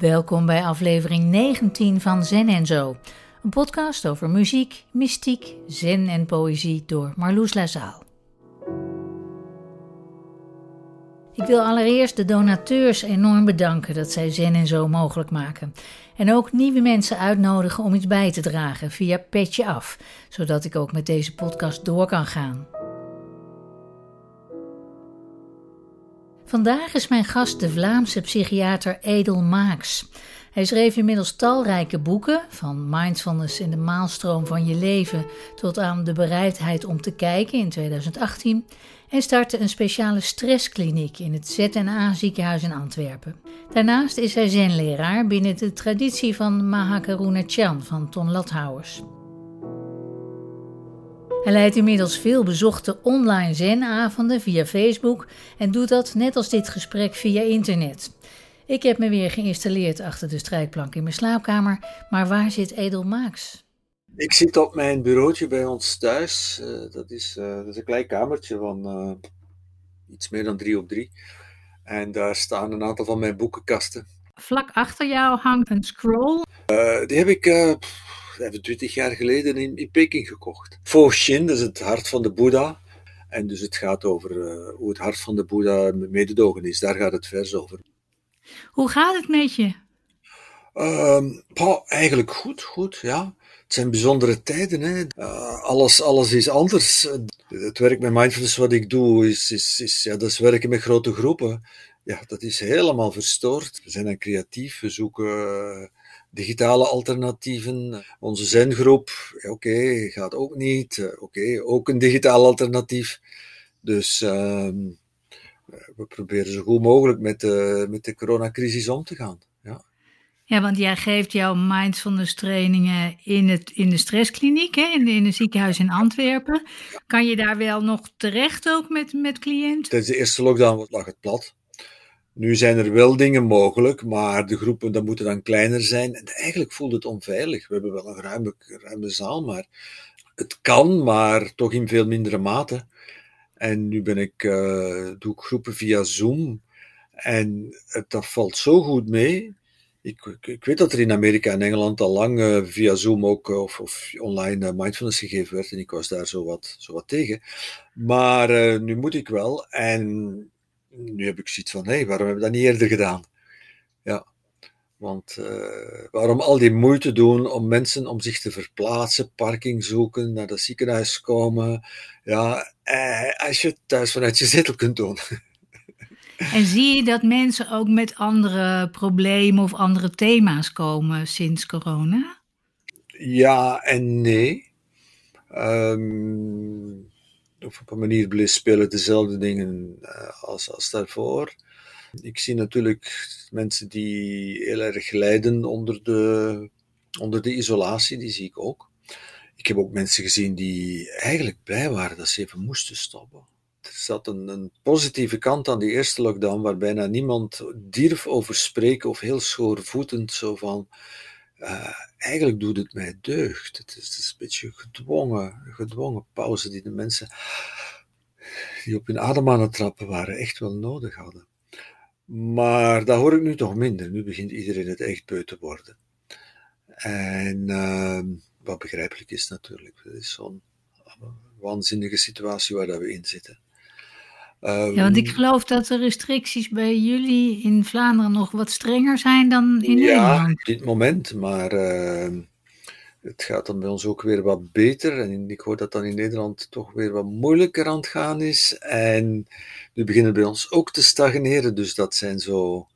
Welkom bij aflevering 19 van Zen en Zo. Een podcast over muziek, mystiek, zen en poëzie door Marloes Lazaal. Ik wil allereerst de donateurs enorm bedanken dat zij Zen en Zo mogelijk maken. En ook nieuwe mensen uitnodigen om iets bij te dragen via Petje Af, zodat ik ook met deze podcast door kan gaan. Vandaag is mijn gast de Vlaamse psychiater Edel Maaks. Hij schreef inmiddels talrijke boeken, van Mindfulness in de maalstroom van je leven tot aan de bereidheid om te kijken in 2018 en startte een speciale stresskliniek in het ZNA ziekenhuis in Antwerpen. Daarnaast is hij zenleraar binnen de traditie van Mahakaruna Chan van Ton Lathouwers. Hij leidt inmiddels veel bezochte online zenavonden via Facebook en doet dat net als dit gesprek via internet. Ik heb me weer geïnstalleerd achter de strijkplank in mijn slaapkamer, maar waar zit Edel Maaks? Ik zit op mijn bureautje bij ons thuis. Uh, dat, is, uh, dat is een klein kamertje van uh, iets meer dan drie op drie. En daar staan een aantal van mijn boekenkasten. Vlak achter jou hangt een scroll. die heb ik 25 jaar geleden in, in Peking gekocht. Fo Shin, dat is het hart van de Boeddha. En dus het gaat over uh, hoe het hart van de Boeddha mededogen is. Daar gaat het vers over. Hoe gaat het met je? Um, eigenlijk goed, goed, ja. Het zijn bijzondere tijden. Hè. Uh, alles, alles is anders. Het werk met mindfulness wat ik doe, is, is, is, ja, dat is werken met grote groepen. Ja, dat is helemaal verstoord. We zijn dan creatief, we zoeken digitale alternatieven. Onze zengroep, oké, okay, gaat ook niet. Uh, oké, okay, ook een digitaal alternatief. Dus uh, we proberen zo goed mogelijk met de, met de coronacrisis om te gaan. Ja. Ja, want jij geeft jouw mindfulness trainingen in, het, in de stresskliniek, hè, in, in het ziekenhuis in Antwerpen. Kan je daar wel nog terecht ook met, met cliënten? Tijdens de eerste lockdown lag het plat. Nu zijn er wel dingen mogelijk, maar de groepen dat moeten dan kleiner zijn. En eigenlijk voelt het onveilig. We hebben wel een ruime, ruime zaal, maar het kan, maar toch in veel mindere mate. En nu ben ik, uh, doe ik groepen via Zoom. En het, dat valt zo goed mee. Ik, ik, weet dat er in Amerika en Engeland al lang uh, via Zoom ook uh, of, of, online mindfulness gegeven werd. En ik was daar zo wat, zo wat tegen. Maar nu moet ik wel. En nu heb ik zoiets van, hé, hey, waarom hebben we dat niet eerder gedaan? Ja, want waarom al die moeite doen om mensen om zich te verplaatsen, parking zoeken, naar dat ziekenhuis komen? Ja, als je het thuis vanuit je zetel kunt doen. En zie je dat mensen ook met andere problemen of andere thema's komen sinds corona? Ja en nee. Um, op een manier spelen dezelfde dingen uh, als, als daarvoor. Ik zie natuurlijk mensen die heel erg lijden onder de, onder de isolatie, die zie ik ook. Ik heb ook mensen gezien die eigenlijk blij waren dat ze even moesten stoppen er zat een, een, positieve kant aan die eerste lockdown, waar bijna niemand durf over spreken of heel schoorvoetend zo van. Uh, eigenlijk doet het mij deugd. Het is, een beetje gedwongen, gedwongen pauze die de mensen die op hun adem aan het trappen waren echt wel nodig hadden. Maar dat hoor ik nu toch minder. Nu begint iedereen het echt beu te worden. En uh, wat begrijpelijk is natuurlijk. Het is zo'n waanzinnige situatie waar dat we in zitten. Um, ja, want ik geloof dat de restricties bij jullie in Vlaanderen nog wat strenger zijn dan in ja, Nederland. Ja, op dit moment, maar uh, het gaat dan bij ons ook weer wat beter. En ik hoor dat dan in Nederland toch weer wat moeilijker aan het gaan is. En nu beginnen bij ons ook te stagneren, dus dat zijn zo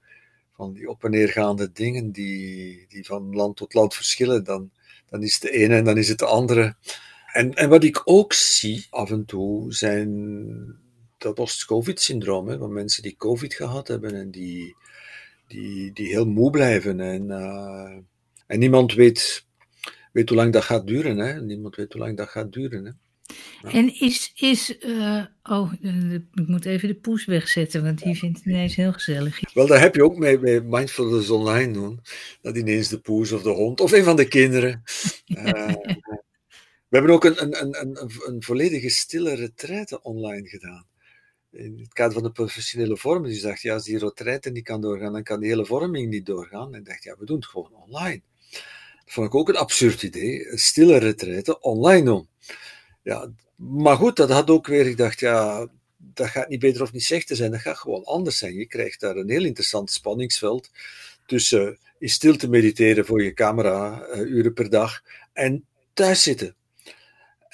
van die op en neergaande dingen die, die van land tot land verschillen. Dan, dan is de ene en dan is het de andere. En, en wat ik ook zie af en toe zijn dat post-COVID-syndroom, van mensen die COVID gehad hebben en die, die, die heel moe blijven. En, uh, en niemand weet, weet hoe lang dat gaat duren. Hè? Niemand weet hoe lang dat gaat duren. Hè? Ja. En is, is uh, oh, ik moet even de poes wegzetten, want die vindt het ineens heel gezellig. Wel, daar heb je ook mee bij Mindfulness Online doen. Dat ineens de poes of de hond of een van de kinderen. Uh, we hebben ook een, een, een, een, een volledige stille retraite online gedaan. In het kader van de professionele vorming. Dus dacht, ja, als die retraite niet kan doorgaan, dan kan die hele vorming niet doorgaan. En dacht, ja, we doen het gewoon online. Dat vond ik ook een absurd idee. Stille retraite online doen. Ja, maar goed, dat had ook weer, ik dacht, ja, dat gaat niet beter of niet slechter zijn. Dat gaat gewoon anders zijn. Je krijgt daar een heel interessant spanningsveld tussen in stilte mediteren voor je camera, uh, uren per dag, en thuis zitten.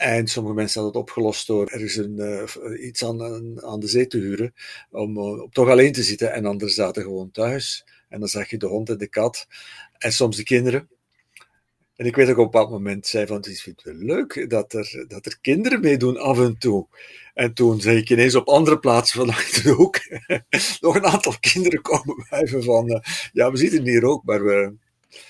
En sommige mensen hadden het opgelost door ergens een, uh, iets aan, aan de zee te huren, om uh, toch alleen te zitten. En anderen zaten gewoon thuis. En dan zag je de hond en de kat, en soms de kinderen. En ik weet ook op een bepaald moment zei van, het is wel leuk dat er, dat er kinderen meedoen af en toe. En toen zei ik ineens op andere plaatsen van de hoek nog een aantal kinderen komen wuiven van, uh, ja, we zitten hier ook, maar we...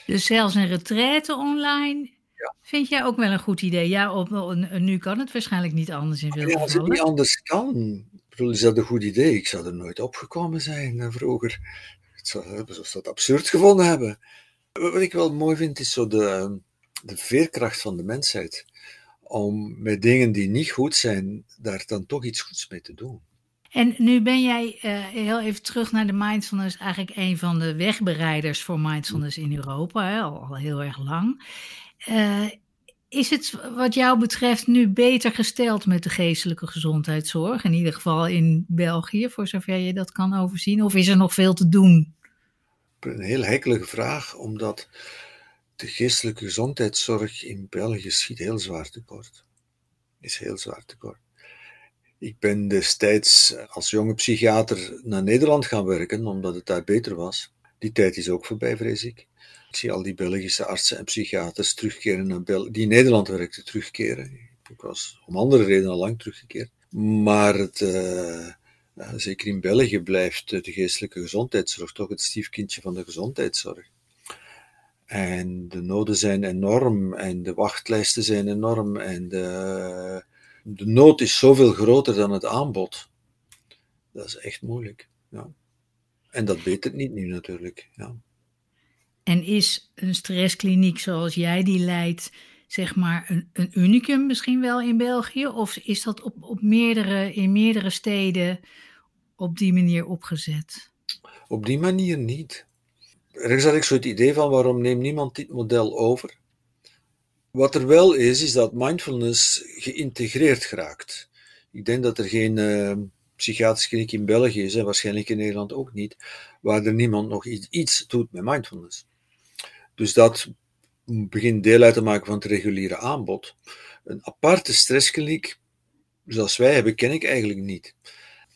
Dus zelfs een retraite online ja. vind jij ook wel een goed idee? Ja, op, nu kan het waarschijnlijk niet anders in veel ja, Als het niet anders kan, is dat een goed idee. Ik zou er nooit opgekomen zijn uh, vroeger. Ik zou dat absurd gevonden hebben. Wat ik wel mooi vind, is zo de, de veerkracht van de mensheid. Om met dingen die niet goed zijn, daar dan toch iets goeds mee te doen. En nu ben jij uh, heel even terug naar de mindfulness, eigenlijk een van de wegbereiders voor mindfulness in Europa, hè, al, heel erg lang. Uh, is het wat jou betreft nu beter gesteld met de geestelijke gezondheidszorg? In ieder geval in België, voor zover je dat kan overzien? Of is er nog veel te doen? Een heel hekelige vraag, omdat de geestelijke gezondheidszorg in België schiet heel zwaar tekort. Is heel zwaar tekort. Ik ben destijds als jonge psychiater naar Nederland gaan werken, omdat het daar beter was. Die tijd is ook voorbij, vrees ik. Ik zie al die Belgische artsen en psychiaters terugkeren naar die in Nederland werkten, terugkeren. Ik was om andere redenen al lang teruggekeerd. Maar het, uh, zeker in België blijft de geestelijke gezondheidszorg toch het stiefkindje van de gezondheidszorg. En de noden zijn enorm en de wachtlijsten zijn enorm en de, de nood is zoveel groter dan het aanbod. Dat is echt moeilijk. Ja. En dat het niet nu natuurlijk. Ja. En is een stresskliniek zoals jij die leidt, zeg maar een, een unicum misschien wel in België? Of is dat op, op meerdere, in meerdere steden op die manier opgezet? Op die manier niet. Ergens had ik zo het idee van waarom neemt niemand dit model over? Wat er wel is, is dat mindfulness geïntegreerd geraakt. Ik denk dat er geen uh, psychiatrische kliniek in België is, en waarschijnlijk in Nederland ook niet, waar er niemand nog iets, iets doet met mindfulness. Dus dat begint deel uit te maken van het reguliere aanbod. Een aparte stresskliniek, zoals wij hebben, ken ik eigenlijk niet.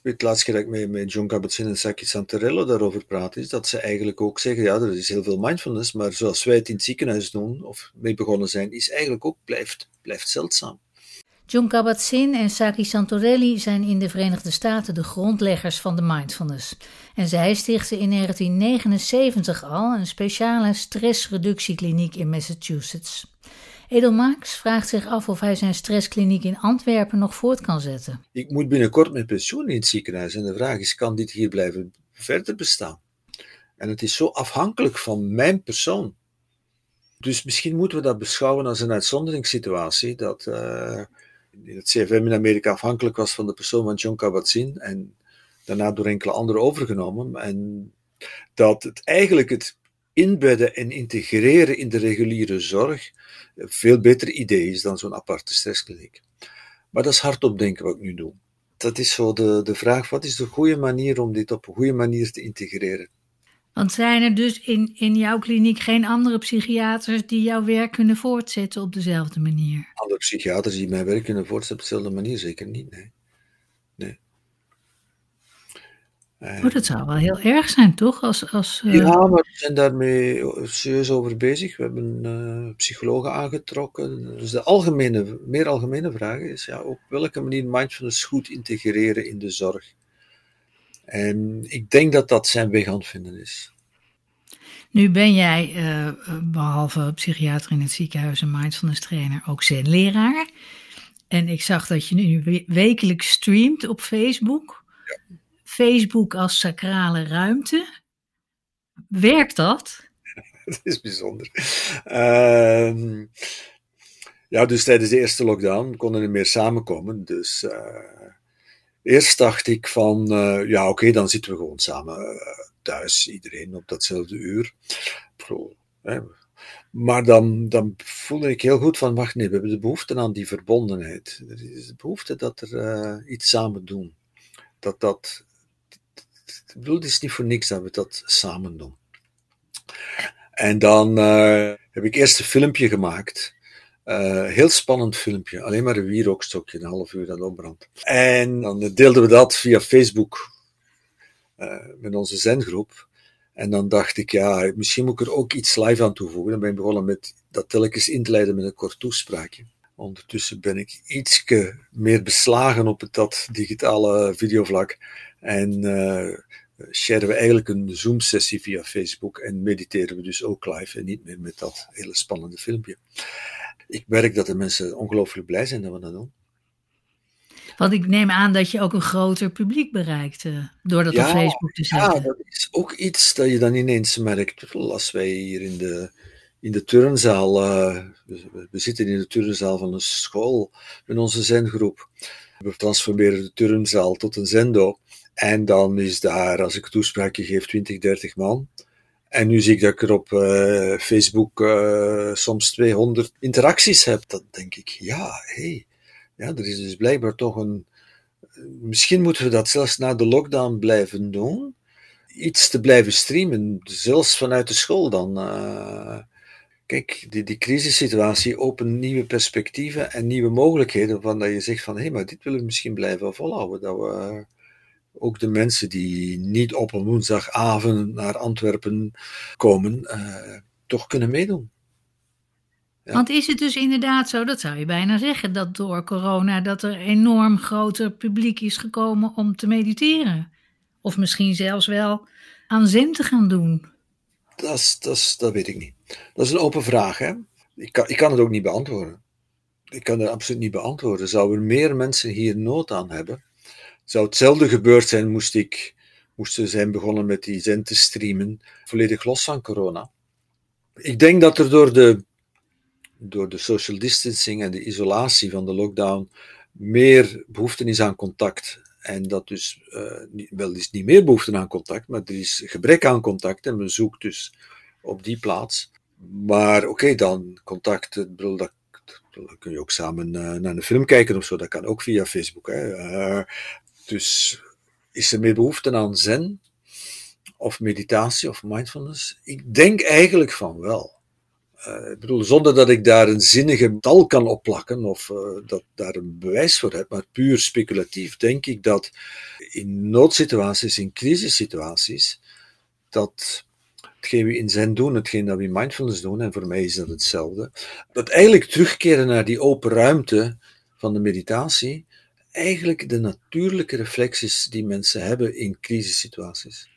Het laatste keer dat ik met, John Kabat-Zinn en Saki Santarello daarover praat, is dat ze eigenlijk ook zeggen, ja, er is heel veel mindfulness, maar zoals wij het in het ziekenhuis doen, of mee begonnen zijn, is eigenlijk ook, blijft, blijft zeldzaam. John Kabat-Zinn en Saki Santorelli zijn in de Verenigde Staten de grondleggers van de mindfulness. En zij stichten in 1979 al een speciale stressreductiekliniek in Massachusetts. Edelmaaks vraagt zich af of hij zijn stresskliniek in Antwerpen nog voort kan zetten. Ik moet binnenkort met pensioen in het ziekenhuis en de vraag is, kan dit hier blijven verder bestaan? En het is zo afhankelijk van mijn persoon. Dus misschien moeten we dat beschouwen als een uitzonderingssituatie, dat uh, het CFM in Amerika afhankelijk was van de persoon van John Kabat-Zinn en daarna door enkele anderen overgenomen. En dat het eigenlijk het inbedden en integreren in de reguliere zorg een veel beter idee is dan zo'n aparte stresskliniek. Maar dat is hardop denken wat ik nu doe. Dat is zo de, de vraag, wat is de goede manier om dit op een goede manier te integreren? Want zijn er dus in, in jouw kliniek geen andere psychiaters die jouw werk kunnen voortzetten op dezelfde manier? Andere psychiaters die mijn werk kunnen voortzetten op dezelfde manier? Zeker niet, nee. nee. Oh, dat zou wel heel erg zijn, toch? Als, als, uh... Ja, maar we zijn daarmee serieus over bezig. We hebben uh, psychologen aangetrokken. Dus de algemene, meer algemene vraag is ja, op welke manier mindfulness goed integreren in de zorg. En ik denk dat dat zijn weg aan het vinden is. Nu ben jij, uh, behalve psychiater in het ziekenhuis en mindfulness trainer, ook zenleraar. En ik zag dat je nu wekelijks streamt op Facebook. Ja. Facebook als sacrale ruimte. Werkt dat? dat is bijzonder. Uh, ja, dus tijdens de eerste lockdown konden we meer samenkomen. Dus uh, Eerst dacht ik van, uh, ja oké, dan zitten we gewoon samen uh, thuis, iedereen op datzelfde uur. Pro, hè. Maar dan, dan voelde ik heel goed van, wacht nee, we hebben de behoefte aan die verbondenheid. Er is de behoefte dat er iets samen doen. Dat dat, ik bedoel, het is niet voor niks dat we dat samen doen. En dan heb ik eerst een filmpje gemaakt. Uh, heel spannend filmpje. Alleen maar een wierookstokje, een half uur dat opbrandt. En dan deelden we dat via Facebook uh, met onze zengroep. En dan dacht ik, ja, misschien moet ik er ook iets live aan toevoegen. Dan ben ik begonnen met dat telkens in te leiden met een kort toespraakje. Ondertussen ben ik iets meer beslagen op het, dat digitale videovlak. En sharen we eigenlijk een Zoom-sessie via Facebook. En mediteren we dus ook live en niet meer met dat hele spannende filmpje ik merk dat de mensen ongelooflijk blij zijn dat we dat doen. Want ik neem aan dat je ook een groter publiek bereikt uh, door dat ja, op Facebook te zetten. Ja, dat is ook iets dat je dan ineens merkt. Als wij hier in de, in de turnzaal, uh, we, we, zitten in de turnzaal van een school met onze zengroep. We transformeren de turnzaal tot een zendo. En dan is daar, als ik toespraakje geef, 20, 30 man. En nu zie ik dat ik er op uh, Facebook uh, soms 200 interacties heb. Dan denk ik, ja, hey, ja, er is dus blijkbaar toch een. Misschien moeten we dat zelfs na de lockdown blijven doen. Iets te blijven streamen, zelfs vanuit de school dan. Uh, kijk, die, die crisissituatie opent nieuwe perspectieven en nieuwe mogelijkheden. Waarvan dat je zegt van, hé, hey, maar dit willen we misschien blijven volhouden. Dat we ook de mensen die niet op een woensdagavond naar Antwerpen komen, uh, toch kunnen meedoen. Ja. Want is het dus inderdaad zo, dat zou je bijna zeggen, dat door corona dat er enorm groter publiek is gekomen om te mediteren? Of misschien zelfs wel aan zen te gaan doen? Dat, is, dat, is, dat weet ik niet. Dat is een open vraag. Hè? Ik, kan, ik kan het ook niet beantwoorden. Ik kan het absoluut niet beantwoorden. Zouden er meer mensen hier nood aan hebben? Zou hetzelfde gebeurd zijn, moest ik, moesten zijn begonnen met die zen te streamen, volledig los van corona. Ik denk dat er door de, door de social distancing en de isolatie van de lockdown meer behoefte is aan contact. En dat dus, uh, wel is niet meer behoefte aan contact, maar er is gebrek aan contact en men zoekt dus op die plaats. Maar oké, dan contact, bedoel, dat, dan kun je ook samen uh, naar een film kijken of zo, dat kan ook via Facebook. Hè. Dus is er meer behoefte aan zen of meditatie of mindfulness? Ik denk eigenlijk van wel. Uh, ik bedoel, zonder dat ik daar een zinnige tal kan opplakken of uh, dat daar een bewijs voor heb, maar puur speculatief denk ik dat in noodsituaties, in crisissituaties, dat hetgeen we in zen doen, hetgeen dat we in mindfulness doen, en voor mij is dat hetzelfde, dat eigenlijk terugkeren naar die open ruimte van de meditatie, eigenlijk de natuurlijke reflecties die mensen hebben in crisissituaties.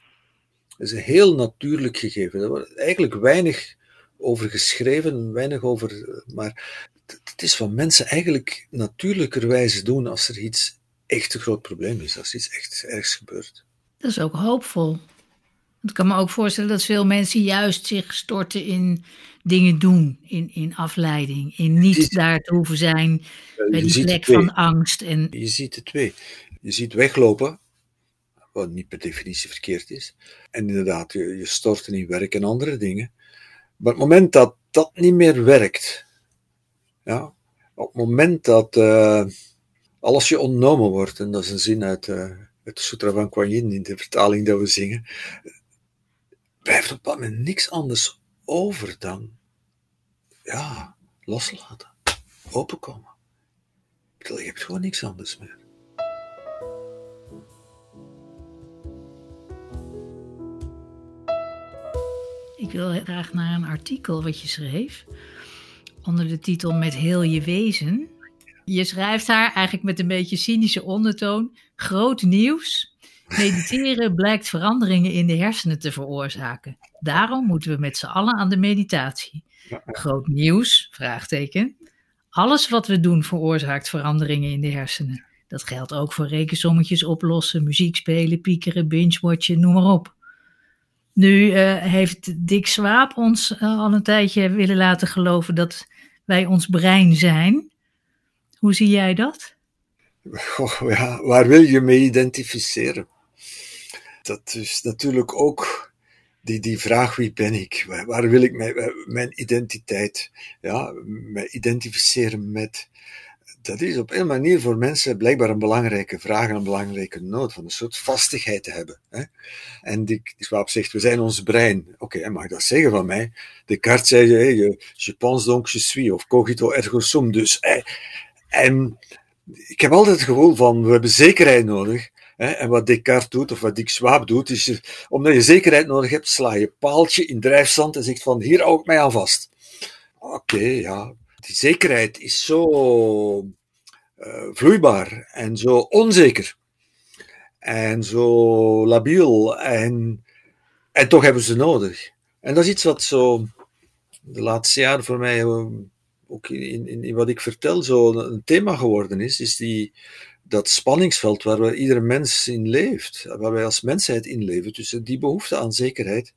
Dat is een heel natuurlijk gegeven. Er wordt eigenlijk weinig over geschreven, weinig over. Maar het is wat mensen eigenlijk natuurlijkerwijze doen als er iets echt een groot probleem is, als iets echt ergs gebeurt. Dat is ook hoopvol. Ik kan me ook voorstellen dat veel mensen juist zich storten in dingen doen, in, in afleiding, in niet daar te hoeven zijn bij die plek van angst. En... Je ziet de twee. Je ziet weglopen, wat niet per definitie verkeerd is. En inderdaad, je, je stort in werk en andere dingen. Maar op het moment dat dat niet meer werkt, ja, op het moment dat uh, alles je ontnomen wordt, en dat is een zin uit, uh, uit de Sutra van Kuan Yin in de vertaling dat we zingen, blijft op dat moment niks anders over dan, ja, loslaten, openkomen. Je hebt gewoon niks anders meer. Ik wil graag naar een artikel wat je schreef. Onder de titel Met heel je wezen. Je schrijft daar eigenlijk met een beetje cynische ondertoon. Groot nieuws. Mediteren blijkt veranderingen in de hersenen te veroorzaken. Daarom moeten we met z'n allen aan de meditatie. Groot nieuws? Vraagteken. Alles wat we doen veroorzaakt veranderingen in de hersenen. Dat geldt ook voor rekensommetjes oplossen, muziek spelen, piekeren, binge-watchen, noem maar op. Nu uh, heeft Dick Swaap ons uh, al een tijdje willen laten geloven dat wij ons brein zijn. Hoe zie jij dat? Goh, ja, waar wil je mee identificeren? Dat is natuurlijk ook die, die vraag, wie ben ik? Waar, wil ik mijn, mijn identiteit, ja, mij identificeren met? Dat is op een manier voor mensen blijkbaar een belangrijke vraag, een belangrijke nood, van een soort vastigheid te hebben. Hè? En die, Schwab zegt, we zijn ons brein. Oké, okay, mag ik dat zeggen van mij? Descartes zei, je, je pense donc je suis, of cogito ergo sum. Dus, en ik heb altijd het gevoel van, we hebben zekerheid nodig. En wat Descartes doet, of wat Dick Schwab doet, is er, omdat je zekerheid nodig hebt, sla je paaltje in drijfzand en zegt van, hier hou ik mij aan vast. Oké, ja. Die zekerheid is zo uh, vloeibaar en zo onzeker. En zo labiel. En, en toch hebben ze nodig. En dat is iets wat zo de laatste jaren voor mij eh, ook in, in, in, wat ik vertel, zo een thema geworden is, is die, dat spanningsveld waar we, iedere mens in leeft, waar wij als mensheid in leven, tussen die behoefte aan zekerheid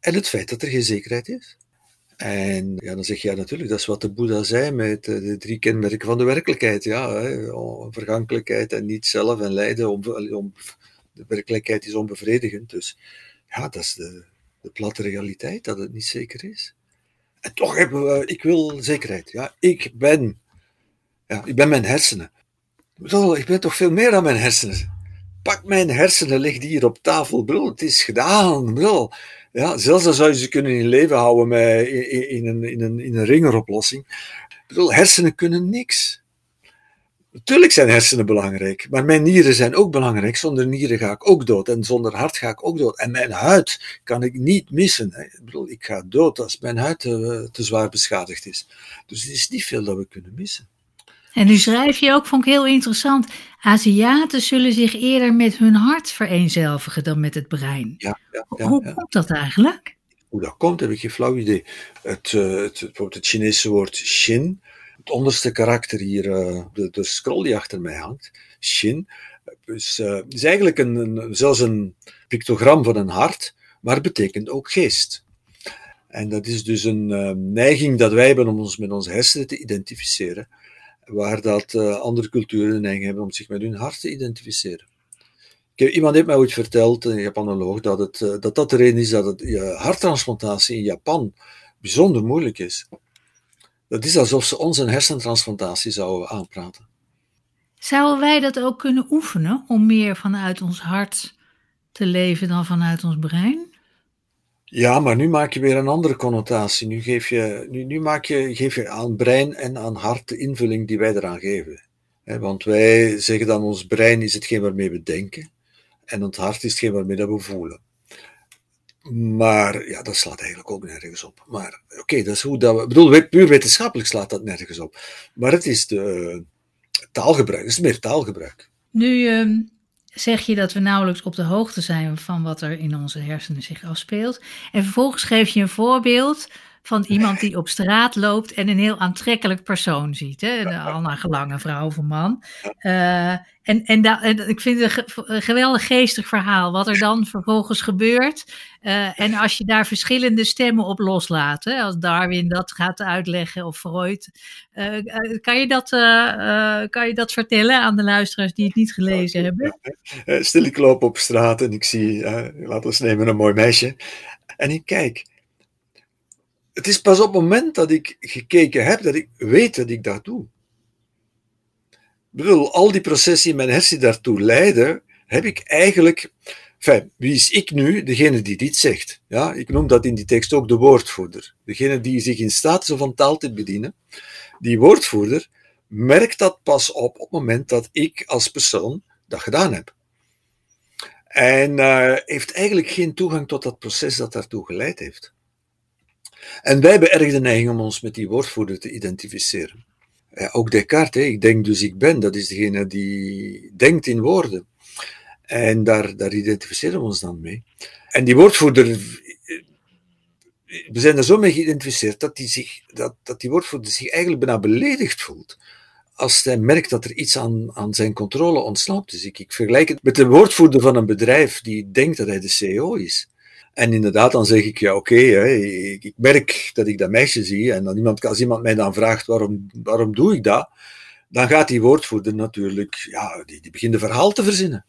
en het feit dat er geen zekerheid is. En ja, dan zeg je ja, natuurlijk, dat is wat de Boeddha zei met eh, de drie kenmerken van de werkelijkheid. Ja, vergankelijkheid en niet zelf en lijden. Om, om, de werkelijkheid is onbevredigend. Dus ja, dat is de, de platte realiteit, dat het niet zeker is. En toch hebben we, ik wil zekerheid. Ja, ik ben, ja, ik ben mijn hersenen. Ik ben toch veel meer dan mijn hersenen. Pak mijn hersenen, leg die hier op tafel. Bro, het is gedaan. Ja, zelfs dan zou je ze kunnen in leven houden met, in, een, in, een, in een ringeroplossing. Ik bedoel, hersenen kunnen niks. Natuurlijk zijn hersenen belangrijk, maar mijn nieren zijn ook belangrijk. Zonder nieren ga ik ook dood en zonder hart ga ik ook dood. En mijn huid kan ik niet missen. Ik bedoel, ik ga dood als mijn huid te, te zwaar beschadigd is. Dus het is niet veel dat we kunnen missen. En nu schrijf je ook, vond ik heel interessant, Aziaten zullen zich eerder met hun hart vereenzelvigen dan met het brein. Ja, ja, ja Hoe komt dat eigenlijk? Hoe dat komt, heb ik geen flauw idee. Het, uh, het, bijvoorbeeld het Chinese woord Shin, het onderste karakter hier, uh, de, de scroll die achter mij hangt, Shin, is, uh, is eigenlijk een, een, zelfs een pictogram van een hart, maar het betekent ook geest. En dat is dus een neiging dat wij hebben om ons met onze hersenen te identificeren waar dat uh, andere culturen een neiging hebben om zich met hun hart te identificeren. Heb, iemand heeft mij ooit verteld, een Japanoloog, dat, het, uh, dat dat de reden is dat het, harttransplantatie in Japan bijzonder moeilijk is. Dat is alsof ze ons een hersentransplantatie zouden aanpraten. Zouden wij dat ook kunnen oefenen om meer vanuit ons hart te leven dan vanuit ons brein? Ja, maar nu maak je weer een andere connotatie. Nu, geef je, nu, nu maak je, geef je aan brein en aan hart de invulling die wij eraan geven. want wij zeggen dan ons brein is hetgeen waarmee we denken en het hart is hetgeen waarmee dat we voelen. Maar ja, dat slaat eigenlijk ook nergens op. Maar oké, dat is hoe dat we. Ik bedoel, puur wetenschappelijk slaat dat nergens op. Maar het is de taalgebruik, het is meer taalgebruik. Nu ehm, zeg je dat we nauwelijks op de hoogte zijn van wat er in onze hersenen zich afspeelt. En vervolgens geef je een voorbeeld van iemand die op straat loopt en een heel aantrekkelijk persoon ziet. Hè? Al naar gelange vrouw of man. Uh, en, en, en, ik vind het een, geweldig geestig verhaal. Wat er dan vervolgens gebeurt. Uh, en als je daar verschillende stemmen op loslaat. Hè? Als Darwin dat gaat uitleggen of Freud. Uh, kan, je dat, kan je dat vertellen aan de luisteraars die het niet gelezen hebben? Stil ik loop op straat en ik zie, laten we nemen, een mooi meisje. En ik kijk het is pas op het moment dat ik gekeken heb, dat ik weet dat ik dat doe. Ik bedoel, al die processen in mijn hersen daartoe leiden, heb ik eigenlijk. Enfin, wie is ik nu? Degene die dit zegt. Ja, ik noem dat in die tekst ook de woordvoerder. Degene die zich in staat is om van taal te bedienen. Die woordvoerder merkt dat pas op op het moment dat ik als persoon dat gedaan heb. En uh, heeft eigenlijk geen toegang tot dat proces dat daartoe geleid heeft. En wij hebben erg de neiging om ons met die woordvoerder te identificeren. Ook Descartes, ik denk dus ik ben, dat is degene die denkt in woorden. En daar, daar identificeren we ons dan mee. En die woordvoerder, we zijn er zo mee geïdentificeerd dat die, zich, dat, dat die woordvoerder zich eigenlijk bijna beledigd voelt als hij merkt dat er iets aan, aan zijn controle ontsnapt is. Ik, ik vergelijk het met de woordvoerder van een bedrijf die denkt dat hij de CEO is. En inderdaad, dan zeg ik, ja oké, ik, ik, merk dat ik dat meisje zie. En dan iemand, als iemand mij dan vraagt, waarom, waarom doe ik dat? dan gaat die woordvoerder natuurlijk, ja, die, die begint een verhaal te verzinnen.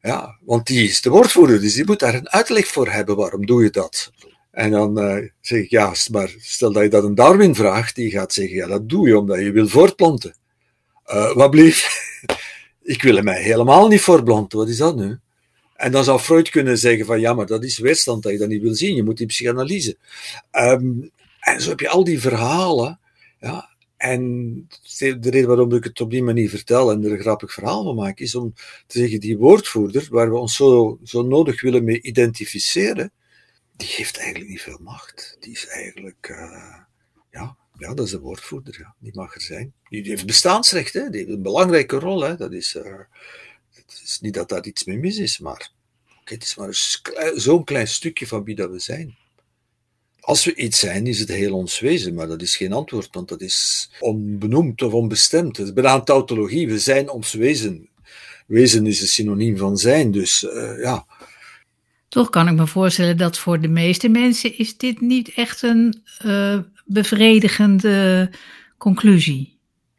Ja, want die is de woordvoerder, dus die moet daar een uitleg voor hebben. Waarom doe je dat? En dan uh, zeg ik, ja, maar stel dat je dat een Darwin vraagt, die gaat zeggen, ja, dat doe je omdat je wil voortplanten. Uh, wat blief? ik wil mij helemaal niet voortplanten, wat is dat nu? En dan zou Freud kunnen zeggen van, ja, maar dat is weerstand dat je dat niet wil zien, je moet die psychanalyse. Um, en zo heb je al die verhalen, ja, en de reden waarom ik het op die manier vertel en er een grappig verhaal van maak, is om te zeggen, die woordvoerder, waar we ons zo, zo nodig willen mee identificeren, die heeft eigenlijk niet veel macht. Die is eigenlijk, uh, ja, ja, dat is de woordvoerder, ja. die mag er zijn. Die, heeft bestaansrecht, hè. die heeft een belangrijke rol. Hè. Dat is, uh, het is niet dat daar iets mee mis is, maar het is maar zo'n klein stukje van wie dat we zijn. Als we iets zijn, is het heel ons wezen, maar dat is geen antwoord, want dat is onbenoemd of onbestemd. Het is bijna tautologie, we zijn ons wezen. Wezen is een synoniem van zijn, dus uh, ja. Toch kan ik me voorstellen dat voor de meeste mensen is dit niet echt een uh, bevredigende conclusie.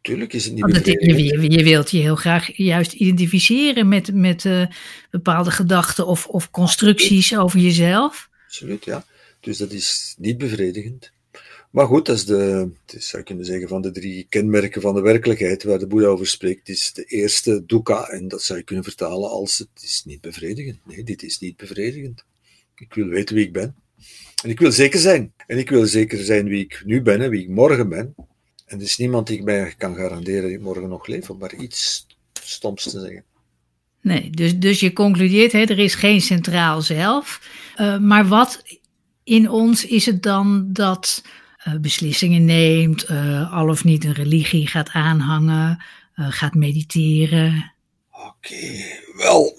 Tuurlijk is het niet Want. Je, je, wilt je heel graag juist identificeren met, met uh, bepaalde gedachten of, of constructies over jezelf. Absoluut, ja. Dus dat is niet bevredigend. Maar goed, dat is de, dat zou je kunnen zeggen, van de drie kenmerken van de werkelijkheid waar de Boeddha over spreekt, is de eerste dukkha. En dat zou je kunnen vertalen als het is niet bevredigend. Nee, dit is niet bevredigend. Ik wil weten wie ik ben. En ik wil zeker zijn. En ik wil zeker zijn wie ik nu ben en wie ik morgen ben. En er is niemand die ik mij kan garanderen dat ik morgen nog leef, om maar iets stoms te zeggen. Nee, dus, dus je concludeert, hè, er is geen centraal zelf. Uh, maar wat in ons is het dan dat uh, beslissingen neemt, uh, al of niet een religie gaat aanhangen, gaat mediteren. Oké, okay, wel.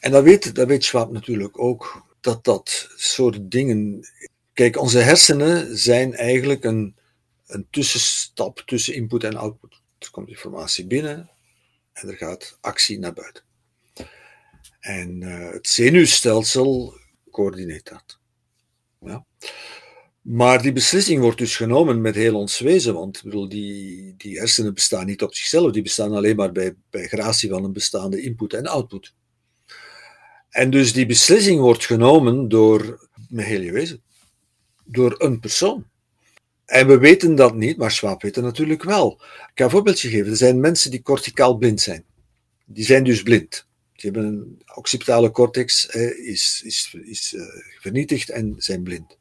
En dat weet, dat weet Schwab natuurlijk ook, dat dat soort dingen. Kijk, onze hersenen zijn eigenlijk een, een tussenstap tussen input en output. Er komt informatie binnen en er gaat actie naar buiten. En het zenuwstelsel coördineert dat. Ja. Maar die beslissing wordt dus genomen met heel ons wezen, want bedoel, die, die hersenen bestaan niet op zichzelf, die bestaan alleen maar bij, bij gratie van een bestaande input en output. En dus die beslissing wordt genomen door heel je wezen, door een persoon. En we weten dat niet, maar Schwab weet het natuurlijk wel. Ik ga een voorbeeldje geven. Er zijn mensen die corticaal blind zijn. Die zijn dus blind. Die hebben een occipitale cortex is, is, is uh, vernietigd en zijn blind.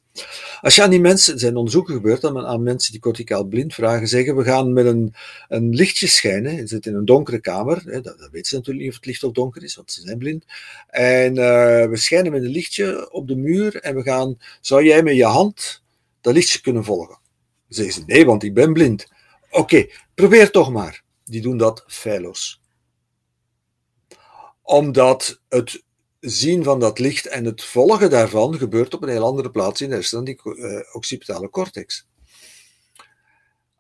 Als je aan die mensen, er zijn onderzoeken gebeurd, aan mensen die corticaal blind vragen, zeggen we gaan met een, een lichtje schijnen, je zit in een donkere kamer, hè, dat, dat weten ze natuurlijk niet of het licht of donker is, want ze zijn blind, en uh, we schijnen met een lichtje op de muur en we gaan, zou jij met je hand dat lichtje kunnen volgen? Zeggen ze, nee, want ik ben blind. Oké, probeer toch maar. Die doen dat feilloos omdat het zien van dat licht en het volgen daarvan gebeurt op een heel andere plaats in de hersenen dan die uh, occipitale cortex.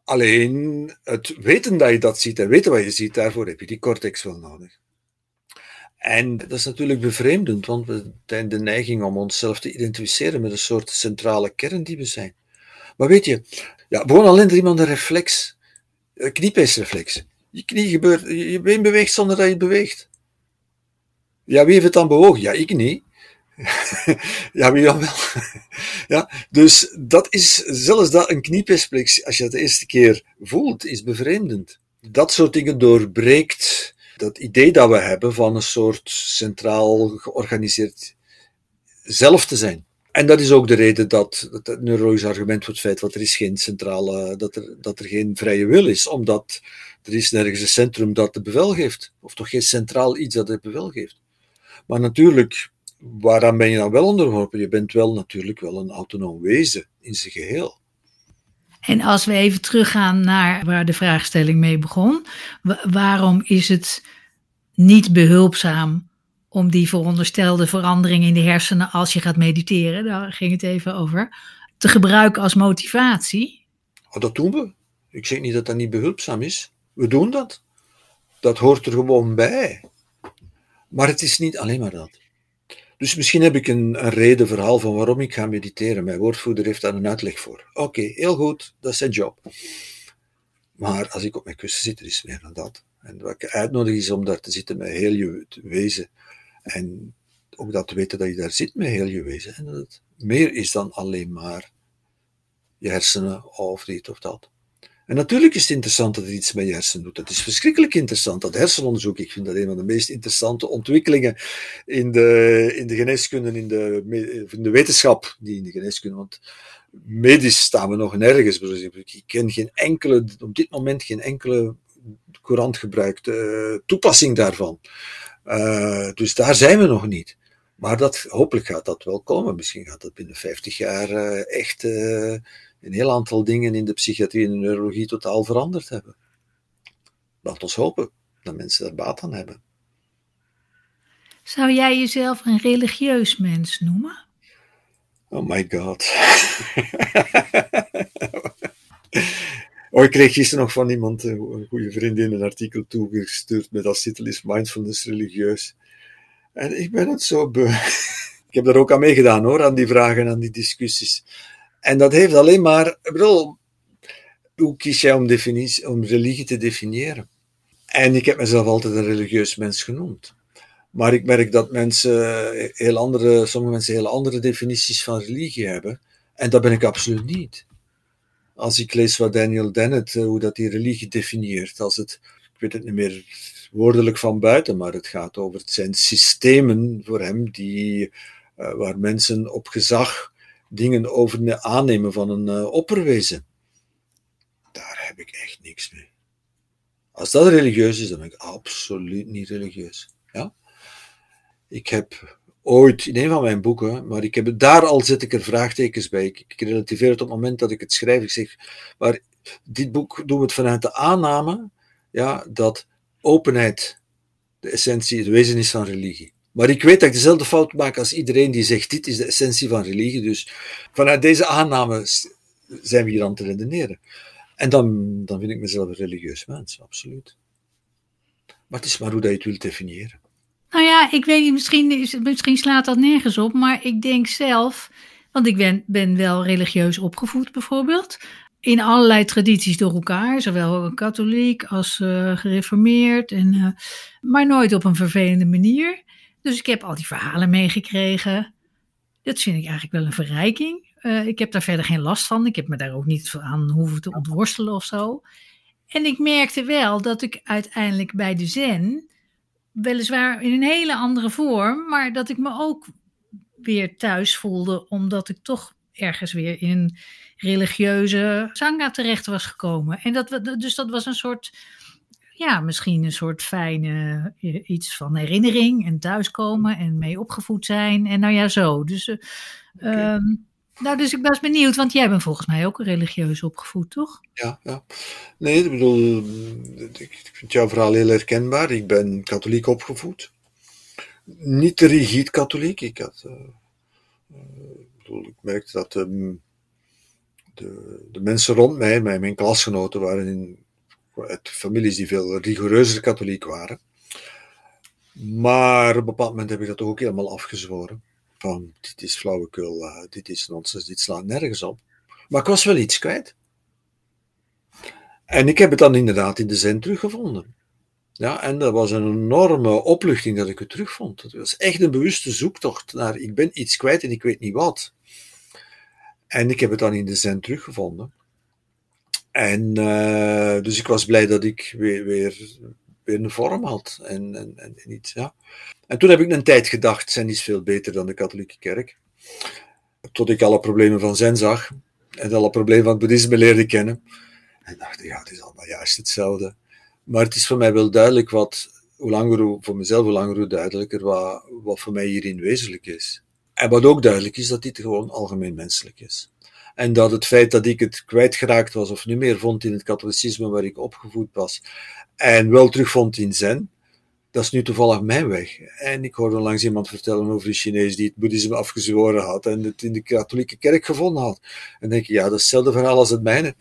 Alleen het weten dat je dat ziet en weten wat je ziet, daarvoor heb je die cortex wel nodig. En dat is natuurlijk bevreemdend, want we hebben de neiging om onszelf te identificeren met een soort centrale kern die we zijn. Maar weet je, ja, gewoon alleen er iemand een reflex, een kniepeesreflex. Je knie gebeurt, je been beweegt zonder dat je het beweegt. Ja, wie heeft het dan bewogen? Ja, ik niet. ja, wie dan wel? ja, dus dat is, zelfs dat een kniepersplex, als je het de eerste keer voelt, is bevreemdend. Dat soort dingen doorbreekt dat idee dat we hebben van een soort centraal georganiseerd zelf te zijn. En dat is ook de reden dat het neurologisch argument voor het feit dat er is geen centrale, dat er, dat er geen vrije wil is, omdat er is nergens een centrum dat de bevel geeft, of toch geen centraal iets dat het bevel geeft. Maar natuurlijk, waaraan ben je dan wel onderworpen? Je bent wel natuurlijk wel een autonoom wezen in zijn geheel. En als we even teruggaan naar waar de vraagstelling mee begon, waarom is het niet behulpzaam om die veronderstelde verandering in de hersenen als je gaat mediteren, daar ging het even over, te gebruiken als motivatie? Oh, dat doen we. Ik zeg niet dat dat niet behulpzaam is. We doen dat. Dat hoort er gewoon bij. Maar het is niet alleen maar dat. Dus misschien heb ik een, een reden, verhaal van waarom ik ga mediteren. Mijn woordvoerder heeft daar een uitleg voor. Oké, heel goed, dat is zijn job. Maar als ik op mijn kussen zit, er is meer dan dat. En wat ik uitnodig is om daar te zitten met heel je wezen. En ook dat te weten dat je daar zit met heel je wezen. En dat het meer is dan alleen maar je hersenen of dit of dat. En natuurlijk is het interessant dat het iets met je hersenen doet. Het is verschrikkelijk interessant, dat hersenonderzoek. Ik vind dat een van de meest interessante ontwikkelingen in de, in de geneeskunde, in de, in de wetenschap, die in de geneeskunde. Want medisch staan we nog nergens. Ik ken geen enkele, op dit moment geen enkele courant gebruikte uh, toepassing daarvan. Uh, dus daar zijn we nog niet. Maar dat, hopelijk gaat dat wel komen. Misschien gaat dat binnen 50 jaar uh, echt een heel aantal dingen in de psychiatrie en de neurologie totaal veranderd hebben. Laat ons hopen dat mensen daar baat aan hebben. Zou jij jezelf een religieus mens noemen? Oh my god. oh, ik kreeg gisteren nog van iemand, een goede vriendin, een artikel toegestuurd met als titel is Mindfulness religieus. En ik ben het zo beu. ik heb daar ook aan meegedaan hoor, aan die vragen, aan die discussies. En dat heeft alleen maar, bedoel, hoe kies jij om, om religie te definiëren? En ik heb mezelf altijd een religieus mens genoemd. Maar ik merk dat mensen heel andere, sommige mensen heel andere definities van religie hebben. En dat ben ik absoluut niet. Als ik lees wat Daniel Dennett, eh, hoe dat die religie definieert, als het, ik weet het niet meer woordelijk van buiten, maar het gaat over het zijn systemen voor hem die, uh, waar mensen op gezag dingen over aannemen van een uh, opperwezen. Daar heb ik echt niks mee. Als dat religieus is, dan ben ik absoluut niet religieus. Ja? Ik heb ooit in een van mijn boeken, maar ik heb, daar al zet ik er vraagtekens bij. Ik, ik relativeer het op het moment dat ik het schrijf. Ik zeg, maar dit boek doen we het vanuit de aanname ja, dat openheid de essentie, het wezen is van religie. Maar ik weet dat ik dezelfde fout maak als iedereen die zegt: dit is de essentie van religie. Dus vanuit deze aanname zijn we hier aan te redeneren. En dan, dan vind ik mezelf een religieus mens, absoluut. Maar het is maar hoe dat je het wilt definiëren. Nou ja, ik weet niet, misschien, misschien slaat dat nergens op, maar ik denk zelf, want ik ben, ben wel religieus opgevoed bijvoorbeeld, in allerlei tradities door elkaar, zowel katholiek als uh, gereformeerd, en, uh, maar nooit op een vervelende manier. Dus ik heb al die verhalen meegekregen. Dat vind ik eigenlijk wel een verrijking. Uh, ik heb daar verder geen last van. Ik heb me daar ook niet aan hoeven te ontworstelen of zo. En ik merkte wel dat ik uiteindelijk bij de zen, weliswaar in een hele andere vorm, maar dat ik me ook weer thuis voelde, omdat ik toch ergens weer in een religieuze zanga terecht was gekomen. En dat, dus dat was een soort ja, misschien een soort fijne eh, iets van herinnering en thuiskomen en mee opgevoed zijn. En nou ja, zo. Dus, uh, nou, dus ik was benieuwd, want jij bent volgens mij ook religieus opgevoed, toch? Ja, ja. Nee, ik bedoel, ik vind jouw verhaal heel herkenbaar. Ik ben katholiek opgevoed. Niet te rigide katholiek. Ik had, uh, bedoel, ik merkte dat de, de mensen rond mij, mijn, mijn klasgenoten, waren in uit families die veel rigoureuzer katholiek waren. Maar op een bepaald moment heb ik dat ook helemaal afgezworen. Van, dit is flauwekul, uh, dit is nonsens, dit slaat nergens op. Maar ik was wel iets kwijt. En ik heb het dan inderdaad in de zin teruggevonden. Ja, en dat was een enorme opluchting dat ik het terugvond. Het was echt een bewuste zoektocht naar, ik ben iets kwijt en ik weet niet wat. En ik heb het dan in de zen teruggevonden. En uh, dus ik was blij dat ik weer, weer, weer een vorm had. En, en, en, iets, ja. En toen heb ik een tijd gedacht, zijn is veel beter dan de katholieke kerk. Tot ik alle problemen van zen zag. En alle problemen van het boeddhisme leerde kennen. En dacht ja, het is allemaal juist hetzelfde. Maar het is voor mij wel duidelijk wat, hoe langer, voor mezelf hoe langer hoe duidelijker, wat, wat voor mij hierin wezenlijk is. En wat ook duidelijk is, dat dit gewoon algemeen menselijk is. En dat het feit dat ik het kwijtgeraakt was of niet meer vond in het katholicisme waar ik opgevoed was, en wel terugvond in Zen, dat is nu toevallig mijn weg. En ik hoorde langs iemand vertellen over een Chinees die het boeddhisme afgezworen had en het in de katholieke kerk gevonden had. En denk ik, ja, dat is hetzelfde verhaal als het mijne.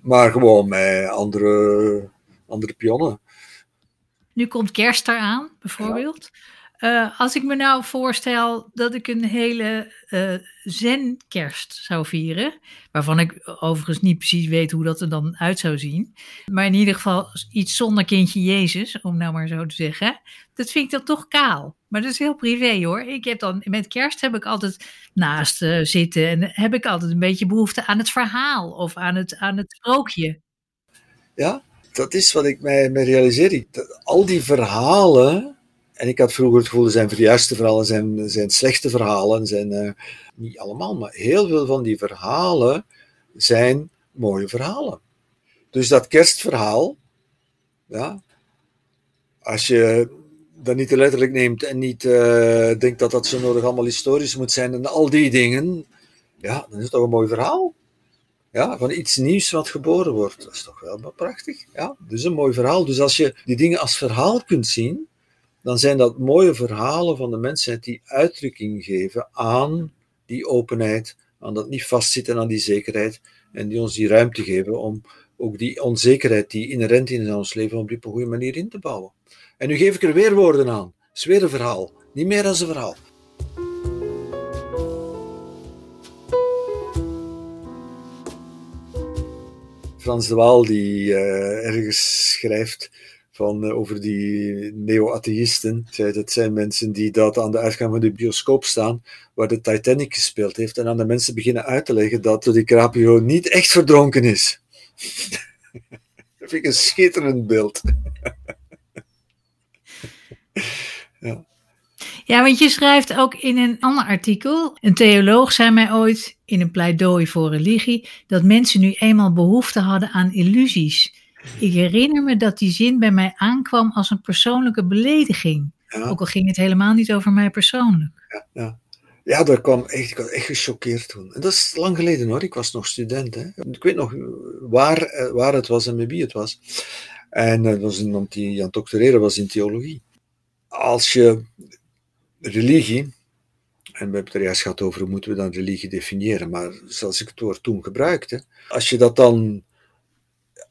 Maar gewoon met andere, andere pionnen. Nu komt kerst eraan, bijvoorbeeld. Uh, als ik me nou voorstel dat ik een hele uh, zen-kerst zou vieren, waarvan ik overigens niet precies weet hoe dat er dan uit zou zien, maar in ieder geval iets zonder kindje Jezus, om nou maar zo te zeggen, dat vind ik dan toch kaal. Maar dat is heel privé hoor. Ik heb dan, met kerst heb ik altijd naast uh, zitten en heb ik altijd een beetje behoefte aan het verhaal of aan het, aan het sprookje. Ja, dat is wat ik mij, mij realiseer. Al die verhalen en ik had vroeger het gevoel, zijn juiste verhalen zijn, zijn slechte verhalen. Zijn, uh, niet allemaal, maar heel veel van die verhalen zijn mooie verhalen. Dus dat kerstverhaal, ja, als je dat niet te letterlijk neemt en niet uh, denkt dat dat zo nodig allemaal historisch moet zijn en al die dingen, ja, dan is het toch een mooi verhaal. Ja, van iets nieuws wat geboren wordt. Dat is toch wel prachtig. Ja, dus een mooi verhaal. Dus als je die dingen als verhaal kunt zien, dan zijn dat mooie verhalen van de mensheid die uitdrukking geven aan die openheid, aan dat niet vastzitten aan die zekerheid en die ons die ruimte geven om ook die onzekerheid die inherent in ons leven op een goede manier in te bouwen. En nu geef ik er weer woorden aan. Het is weer een verhaal, niet meer dan een verhaal. Frans de Waal die uh, ergens schrijft van, uh, over die neo-atheïsten. Zei, dat zijn mensen die dat aan de uitgang van de bioscoop staan, waar de Titanic gespeeld heeft, en aan de mensen beginnen uit te leggen dat DiCaprio niet echt verdronken is. dat vind ik een schitterend beeld. ja. Ja, want je schrijft ook in een ander artikel. Een theoloog zei mij ooit in een pleidooi voor religie dat mensen nu eenmaal behoefte hadden aan illusies. Ik herinner me dat die zin bij mij aankwam als een persoonlijke belediging. Ook al ging het helemaal niet over mij persoonlijk. Ja, ja. ja dat kwam echt, ik was echt gechoqueerd toen. En dat is lang geleden hoor, ik was nog student. Hè. Ik weet nog waar, eh, waar het was en met wie het was. En dat was iemand die aan het doctoreren was in theologie. Als je religie, en we hebben het er juist gehad over hoe moeten we dan religie definiëren, maar zoals ik het woord toen gebruikte, als je dat dan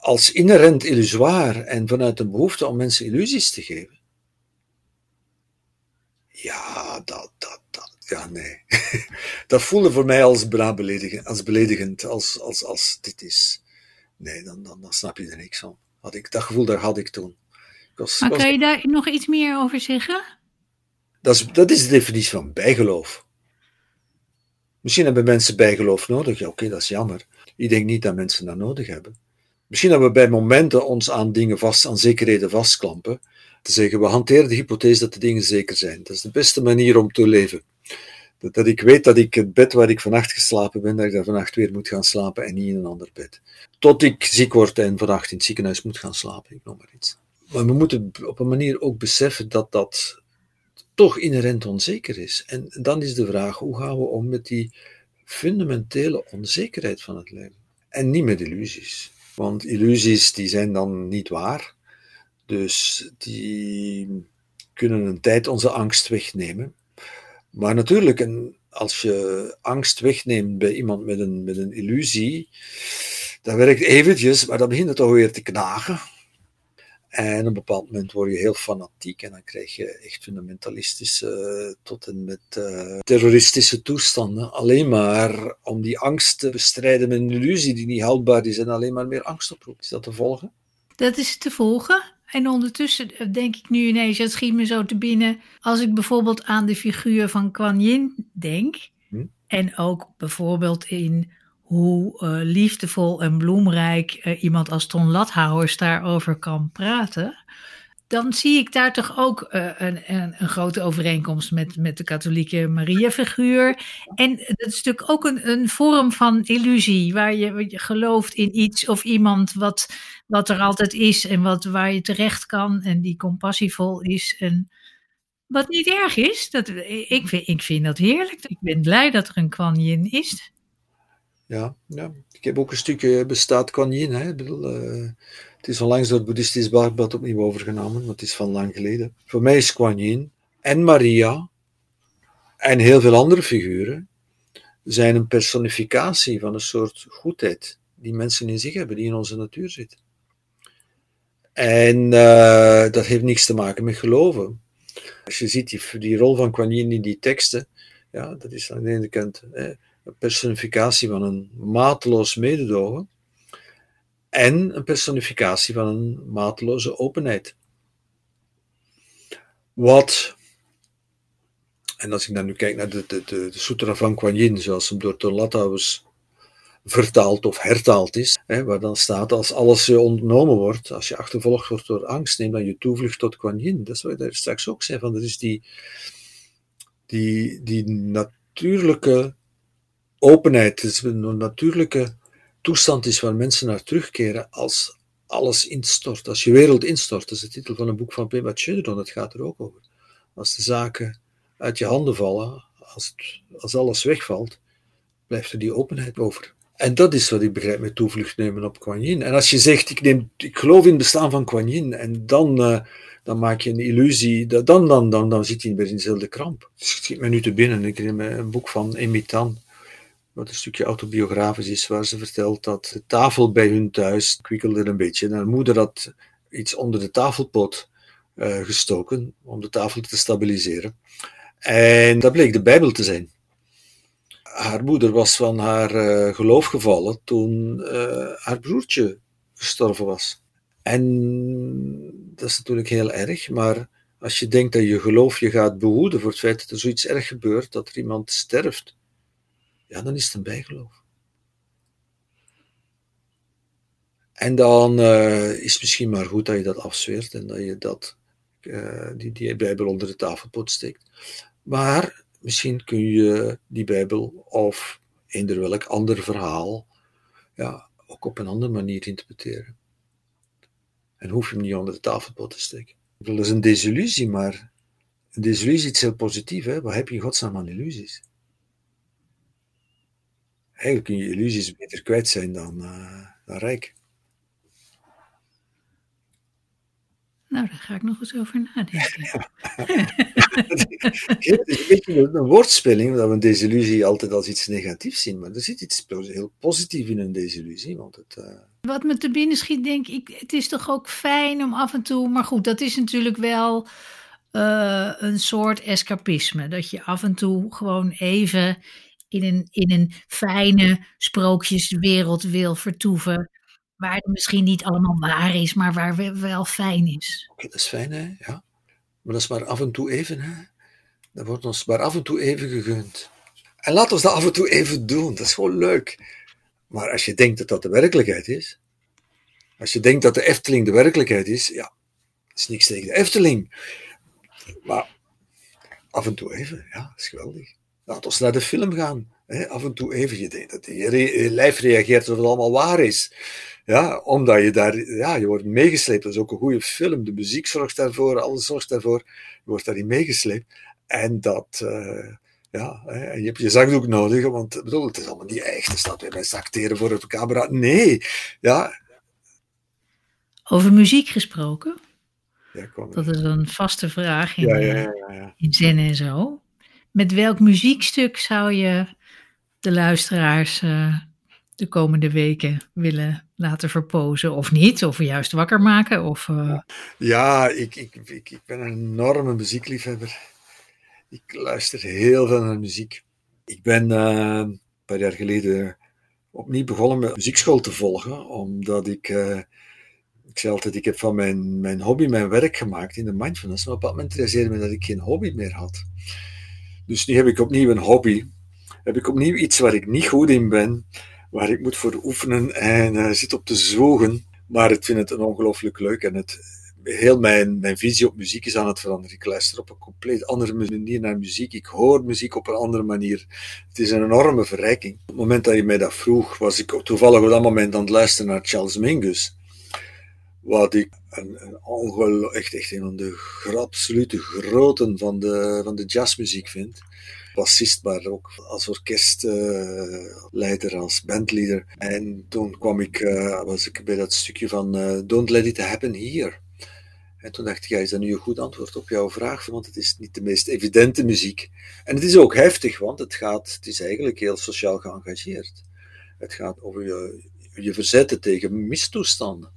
als inherent illusoir en vanuit een behoefte om mensen illusies te geven. Ja, dat, dat, dat, ja, nee. dat voelde voor mij als beledigend, als, beledigend als, als, als dit is. Nee, dan, dan, dan snap je er niks van. Had ik, dat gevoel daar had ik toen. was, maar kan je daar nog iets meer over zeggen? Dat is, dat is de definitie van bijgeloof. Misschien hebben mensen bijgeloof nodig. Ja, oké, dat is jammer. Ik denk niet dat mensen dat nodig hebben. Misschien dat we bij momenten ons aan dingen vast, aan zekerheden vastklampen. Te zeggen, we hanteren de hypothese dat de dingen zeker zijn. Dat is de beste manier om te leven. Dat, dat ik weet dat ik het bed waar ik vannacht geslapen ben, dat ik daar vannacht weer moet gaan slapen en niet in een ander bed. Tot ik ziek word en vannacht in het ziekenhuis moet gaan slapen, ik noem maar iets. Maar we moeten op een manier ook beseffen dat dat toch inherent onzeker is. En dan is de vraag, hoe gaan we om met die fundamentele onzekerheid van het leven? En niet met illusies. Want illusies die zijn dan niet waar. Dus die kunnen een tijd onze angst wegnemen. Maar natuurlijk, als je angst wegneemt bij iemand met een, met een illusie, dat werkt eventjes, maar dan begint het toch weer te knagen. En op een bepaald moment word je heel fanatiek en dan krijg je echt fundamentalistische tot en met uh, terroristische toestanden. Alleen maar om die angst te bestrijden met een illusie die niet houdbaar is en alleen maar meer angst oproept. Is dat te volgen? Dat is te volgen. En ondertussen denk ik nu ineens, het schiet me zo te binnen, als ik bijvoorbeeld aan de figuur van Kuan Yin denk, hm? en ook bijvoorbeeld in hoe uh, liefdevol en bloemrijk uh, iemand als Ton Lathouwers daarover kan praten, dan zie ik daar toch ook uh, een, een, een, grote overeenkomst met, met de katholieke Maria-figuur. En dat is natuurlijk ook een, een vorm van illusie, waar je, gelooft in iets of iemand wat, wat er altijd is en wat, waar je terecht kan en die compassievol is. En wat niet erg is, dat, ik, vind, ik vind dat heerlijk. Ik ben blij dat er een kwanjin is. Ja, ja, ik heb ook een stukje bestaat Kuan Yin. Hè. Ik bedoel, uh, het is onlangs door het Boeddhistisch Dagblad opnieuw overgenomen, want het is van lang geleden. Voor mij is Kuan Yin en Maria en heel veel andere figuren zijn een personificatie van een soort goedheid die mensen in zich hebben, die in onze natuur zit. En uh, dat heeft niks te maken met geloven. Als je ziet die, die rol van Kuan Yin in die teksten, ja, dat is aan de ene kant hè, personificatie van een mateloos mededogen en een personificatie van een mateloze openheid. Wat, en als ik dan nu kijk naar de, de, de, de Sutra van Kuan Yin, zoals hem door de Lattauers vertaald of hertaald is, hè, waar dan staat als alles je ontnomen wordt, als je achtervolgd wordt door angst, neem dan je toevlucht tot Kuan Yin. Dat wat je daar straks ook zei, van dat is die, die, die natuurlijke openheid, is een natuurlijke toestand is waar mensen naar terugkeren als alles instort, als je wereld instort. Dat is de titel van een boek van Pema Chodron, dat gaat er ook over. Als de zaken uit je handen vallen, als, als alles wegvalt, blijft er die openheid over. En dat is wat ik begrijp met toevlucht nemen op Kuan Yin. En als je zegt, ik, neem, ik geloof in het bestaan van Kuan Yin, en dan, uh, dan maak je een illusie, dan, dan, dan, dan zit je weer in dezelfde kramp. Dus het schiet me nu te binnen, ik neem een boek van Emitan, wat een stukje autobiografisch is, waar ze vertelt dat de tafel bij hun thuis kwikkelde een beetje. En haar moeder had iets onder de tafelpot uh, gestoken om de tafel te stabiliseren. En dat bleek de Bijbel te zijn. Haar moeder was van haar uh, geloof gevallen toen uh, haar broertje gestorven was. En dat is natuurlijk heel erg, maar als je denkt dat je geloof je gaat behoeden voor het feit dat er zoiets erg gebeurt, dat er iemand sterft, ja, dan is het een bijgeloof. En dan uh, is het misschien maar goed dat je dat afzweert en dat je dat, uh, die, die Bijbel onder de tafelpot steekt. Maar misschien kun je die Bijbel of eender welk ander verhaal ja, ook op een andere manier interpreteren. En hoef je hem niet onder de tafelpot te steken. Dat is een desillusie, maar een desillusie is heel positief. Hè? Wat heb je in godsnaam aan illusies? Eigenlijk kun je illusies beter kwijt zijn dan, uh, dan rijk. Nou, daar ga ik nog eens over nadenken. het is een beetje een woordspeling, dat we een desillusie altijd als iets negatiefs zien. Maar er zit iets heel positiefs in een desillusie. Want het, uh... Wat me te binnen schiet, denk ik, het is toch ook fijn om af en toe... Maar goed, dat is natuurlijk wel uh, een soort escapisme. Dat je af en toe gewoon even in een, in een fijne sprookjeswereld wil vertoeven. Waar het misschien niet allemaal waar is, maar waar wel fijn is. Oké, dat is fijn, hè? Ja. Maar dat is maar af en toe even, hè? Dat wordt ons maar af en toe even gegund. En laat ons dat af en toe even doen. Dat is gewoon leuk. Maar als je denkt dat dat de werkelijkheid is, als je denkt dat de Efteling de werkelijkheid is, ja, is niks tegen de Efteling. Maar af en toe even, ja, is geweldig. Laat ons naar de film gaan. Hè? Af en toe even, je denkt dat je, lijf reageert dat het allemaal waar is. Ja, omdat je daar, ja, je wordt meegesleept. Dat is ook een goede film. De muziek zorgt daarvoor, alles zorgt daarvoor. Je wordt daarin meegesleept. En dat, uh, ja, hè, je hebt je zakdoek nodig, want bedoel, het is allemaal niet echt. Er staat weer bij acteren voor de camera. Nee, ja. Over muziek gesproken? Ja, dat is een vaste vraag in, ja, ja, in Zen en zo. Met welk muziekstuk zou je de luisteraars uh, de komende weken willen laten verpozen of niet? Of juist wakker maken? Of, uh... Ja, ik, ik, ik, ik, ben een enorme muziekliefhebber. Ik luister heel veel naar muziek. Ik ben uh, een paar jaar geleden opnieuw begonnen met muziekschool te volgen, omdat ik... ik zei altijd, ik heb van mijn, mijn hobby mijn werk gemaakt in de mindfulness. Maar op dat moment realiseerde me dat ik geen hobby meer had. Dus nu heb ik opnieuw een hobby. Heb ik opnieuw iets waar ik niet goed in ben, waar ik moet voor oefenen en uh, zit op te zogen. Maar ik vind het een ongelooflijk leuk en het, heel mijn, mijn visie op muziek is aan het veranderen. Ik luister op een compleet andere manier naar muziek. Ik hoor muziek op een andere manier. Het is een enorme verrijking. Op het moment dat je mij dat vroeg, was ik toevallig op dat moment aan het luisteren naar Charles Mingus. Wat ik een, een echt, echt een van de absolute groten van de, van de jazzmuziek vind. Bassist, maar ook als orkestleider, uh, als bandleader. En toen kwam ik, uh, was ik bij dat stukje van uh, Don't Let It Happen Here. En toen dacht ik, ja, is dat nu een goed antwoord op jouw vraag? Want het is niet de meest evidente muziek. En het is ook heftig, want het, gaat, het is eigenlijk heel sociaal geëngageerd. Het gaat over je verzetten tegen mistoestanden.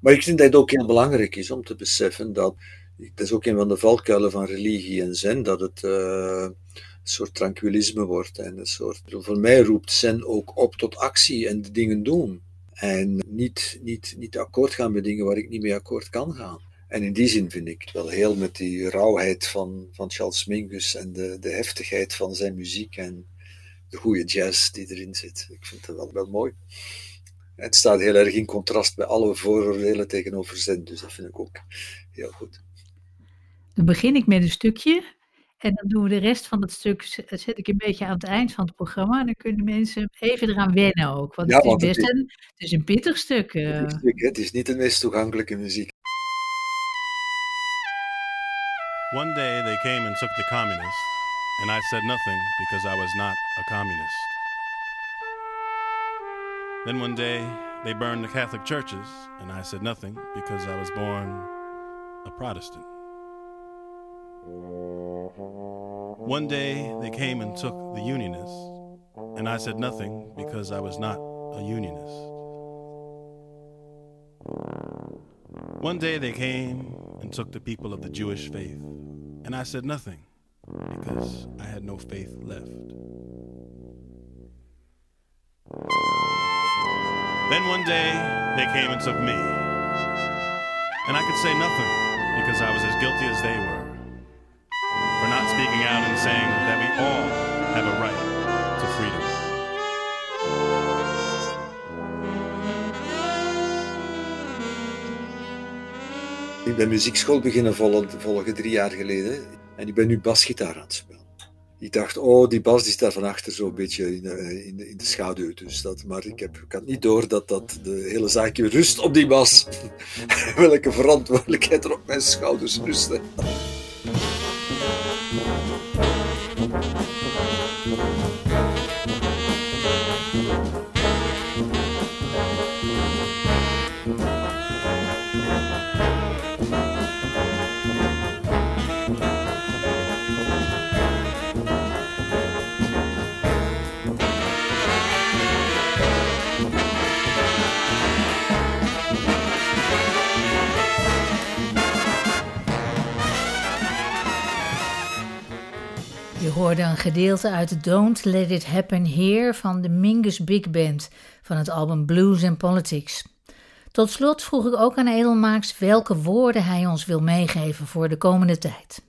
Maar ik vind dat het ook heel belangrijk is om te beseffen dat dat is ook een van de valkuilen van religie en zen, dat het uh, een soort tranquillisme wordt. En een soort, voor mij roept zen ook op tot actie en de dingen doen. En niet, niet, niet akkoord gaan met dingen waar ik niet mee akkoord kan gaan. En in die zin vind ik wel heel met die rauwheid van, van Charles Mingus en de, de heftigheid van zijn muziek en de goede jazz die erin zit. Ik vind het wel, wel mooi. Het staat heel erg in contrast bij alle vooroordelen tegenover zen, dus dat vind ik ook heel goed. Dan begin ik met een stukje en dan doen we de rest van het stuk, zet ik een beetje aan het eind van het programma. En dan kunnen mensen even eraan wennen ook. Want ja, het is best een, het is een pittig stuk. Uh... Het is niet de meest toegankelijke muziek. One day they came and took the communists, and I said nothing because I was not a communist. Then one day they burned the Catholic churches, and I said nothing because I was born a Protestant. One day they came and took the Unionists, and I said nothing because I was not a Unionist. One day they came and took the people of the Jewish faith, and I said nothing because I had no faith left. Then one day they came and took me, and I could say nothing because I was as guilty as they were for not speaking out and saying that we all have a right to freedom. Ik ben muziekschool beginnen volgen, drie jaar geleden en ik ben nu basgitaar aan het spelen. Ik dacht, oh, die bas die staat van achter zo'n beetje in de, in, in de schaduw. Dus dat, maar ik, heb, ik had niet door dat, dat de hele zaakje rust op die bas. Welke verantwoordelijkheid er op mijn schouders rustte. Hoorde een gedeelte uit Don't Let It Happen Here van de Mingus Big Band van het album Blues and Politics. Tot slot vroeg ik ook aan Edelmaaks welke woorden hij ons wil meegeven voor de komende tijd.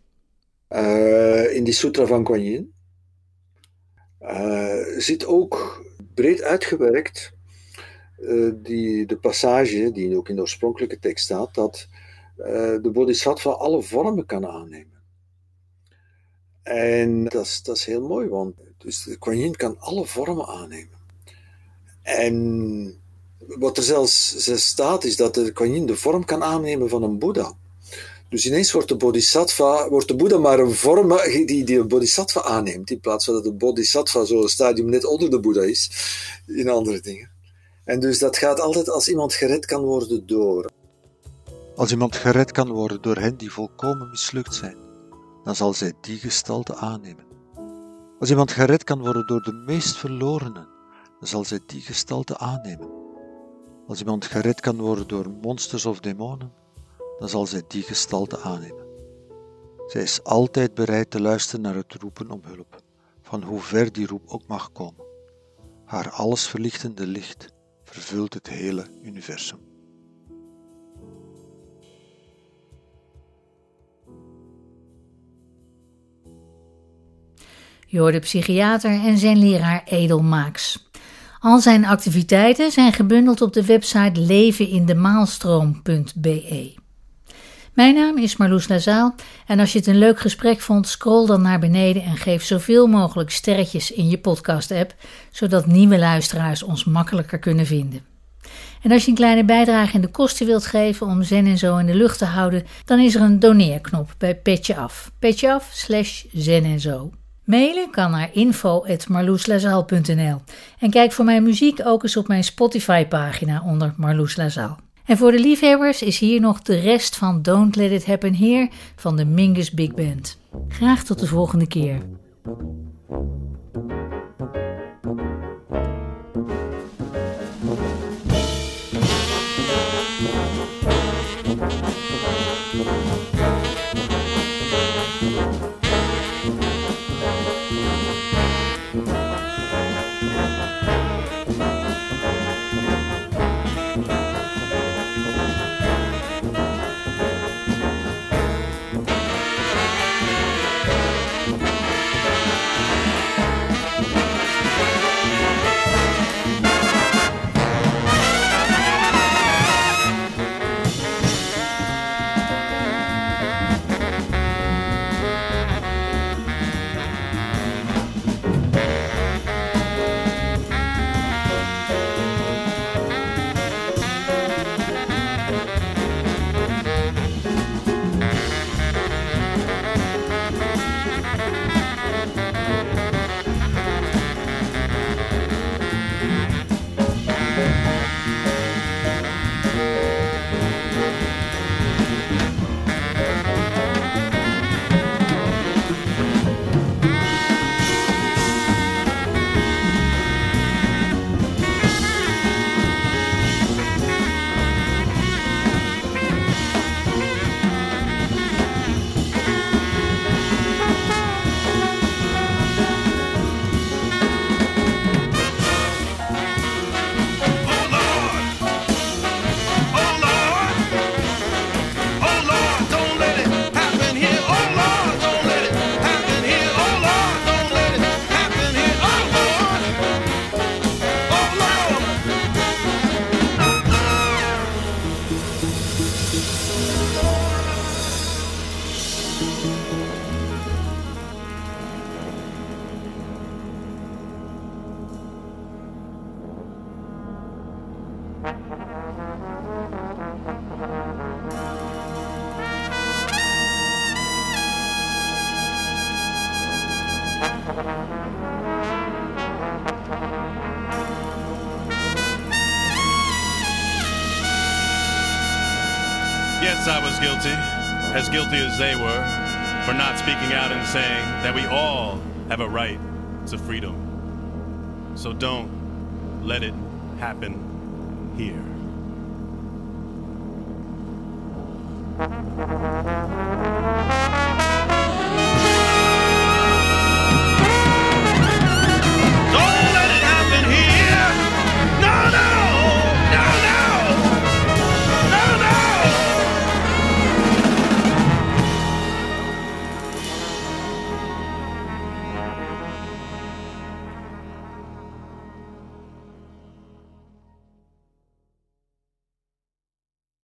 Uh, in die Sutra van Kuan Yin uh, zit ook breed uitgewerkt uh, die, de passage, die ook in de oorspronkelijke tekst staat, dat de bodhisattva alle vormen kan aannemen. En dat is, dat is heel mooi, want dus de Kuan Yin kan alle vormen aannemen. En wat er zelfs staat, is dat de Kuan Yin de vorm kan aannemen van een Boeddha. Dus ineens wordt de bodhisattva, wordt de Boeddha maar een vorm die, die de bodhisattva aanneemt, in plaats van dat de bodhisattva zo'n stadium net onder de Boeddha is, in andere dingen. En dus dat gaat altijd als iemand gered kan worden door. Als iemand gered kan worden door hen die volkomen mislukt zijn dan zal zij die gestalte aannemen. Als iemand gered kan worden door de meest verlorenen, dan zal zij die gestalte aannemen. Als iemand gered kan worden door monsters of demonen, dan zal zij die gestalte aannemen. Zij is altijd bereid te luisteren naar het roepen om hulp, van hoe ver die roep ook mag komen. Haar alles verlichtende licht vervult het hele universum. Je hoorde psychiater en zijn leraar Edelmaaks. Al zijn activiteiten zijn gebundeld op de website levenindemaalstroom.be. Mijn naam is Marloes Lazaal en als je het een leuk gesprek vond, scroll dan naar beneden en geef zoveel mogelijk sterretjes in je podcast-app, zodat nieuwe luisteraars ons makkelijker kunnen vinden. En als je een kleine bijdrage in de kosten wilt geven om Zen en Zo in de lucht te houden, dan is er een doneerknop bij Petje Af. Petje Af slash Zen en Zo. Mailen kan naar info.marloeslazaal.nl en kijk voor mijn muziek ook eens op mijn Spotify-pagina onder Marloes Lazaal. En voor de liefhebbers is hier nog de rest van Don't Let It Happen Here van de Mingus Big Band. Graag tot de volgende keer. Guilty as they were, for not speaking out and saying that we all have a right to freedom. So don't let it happen here.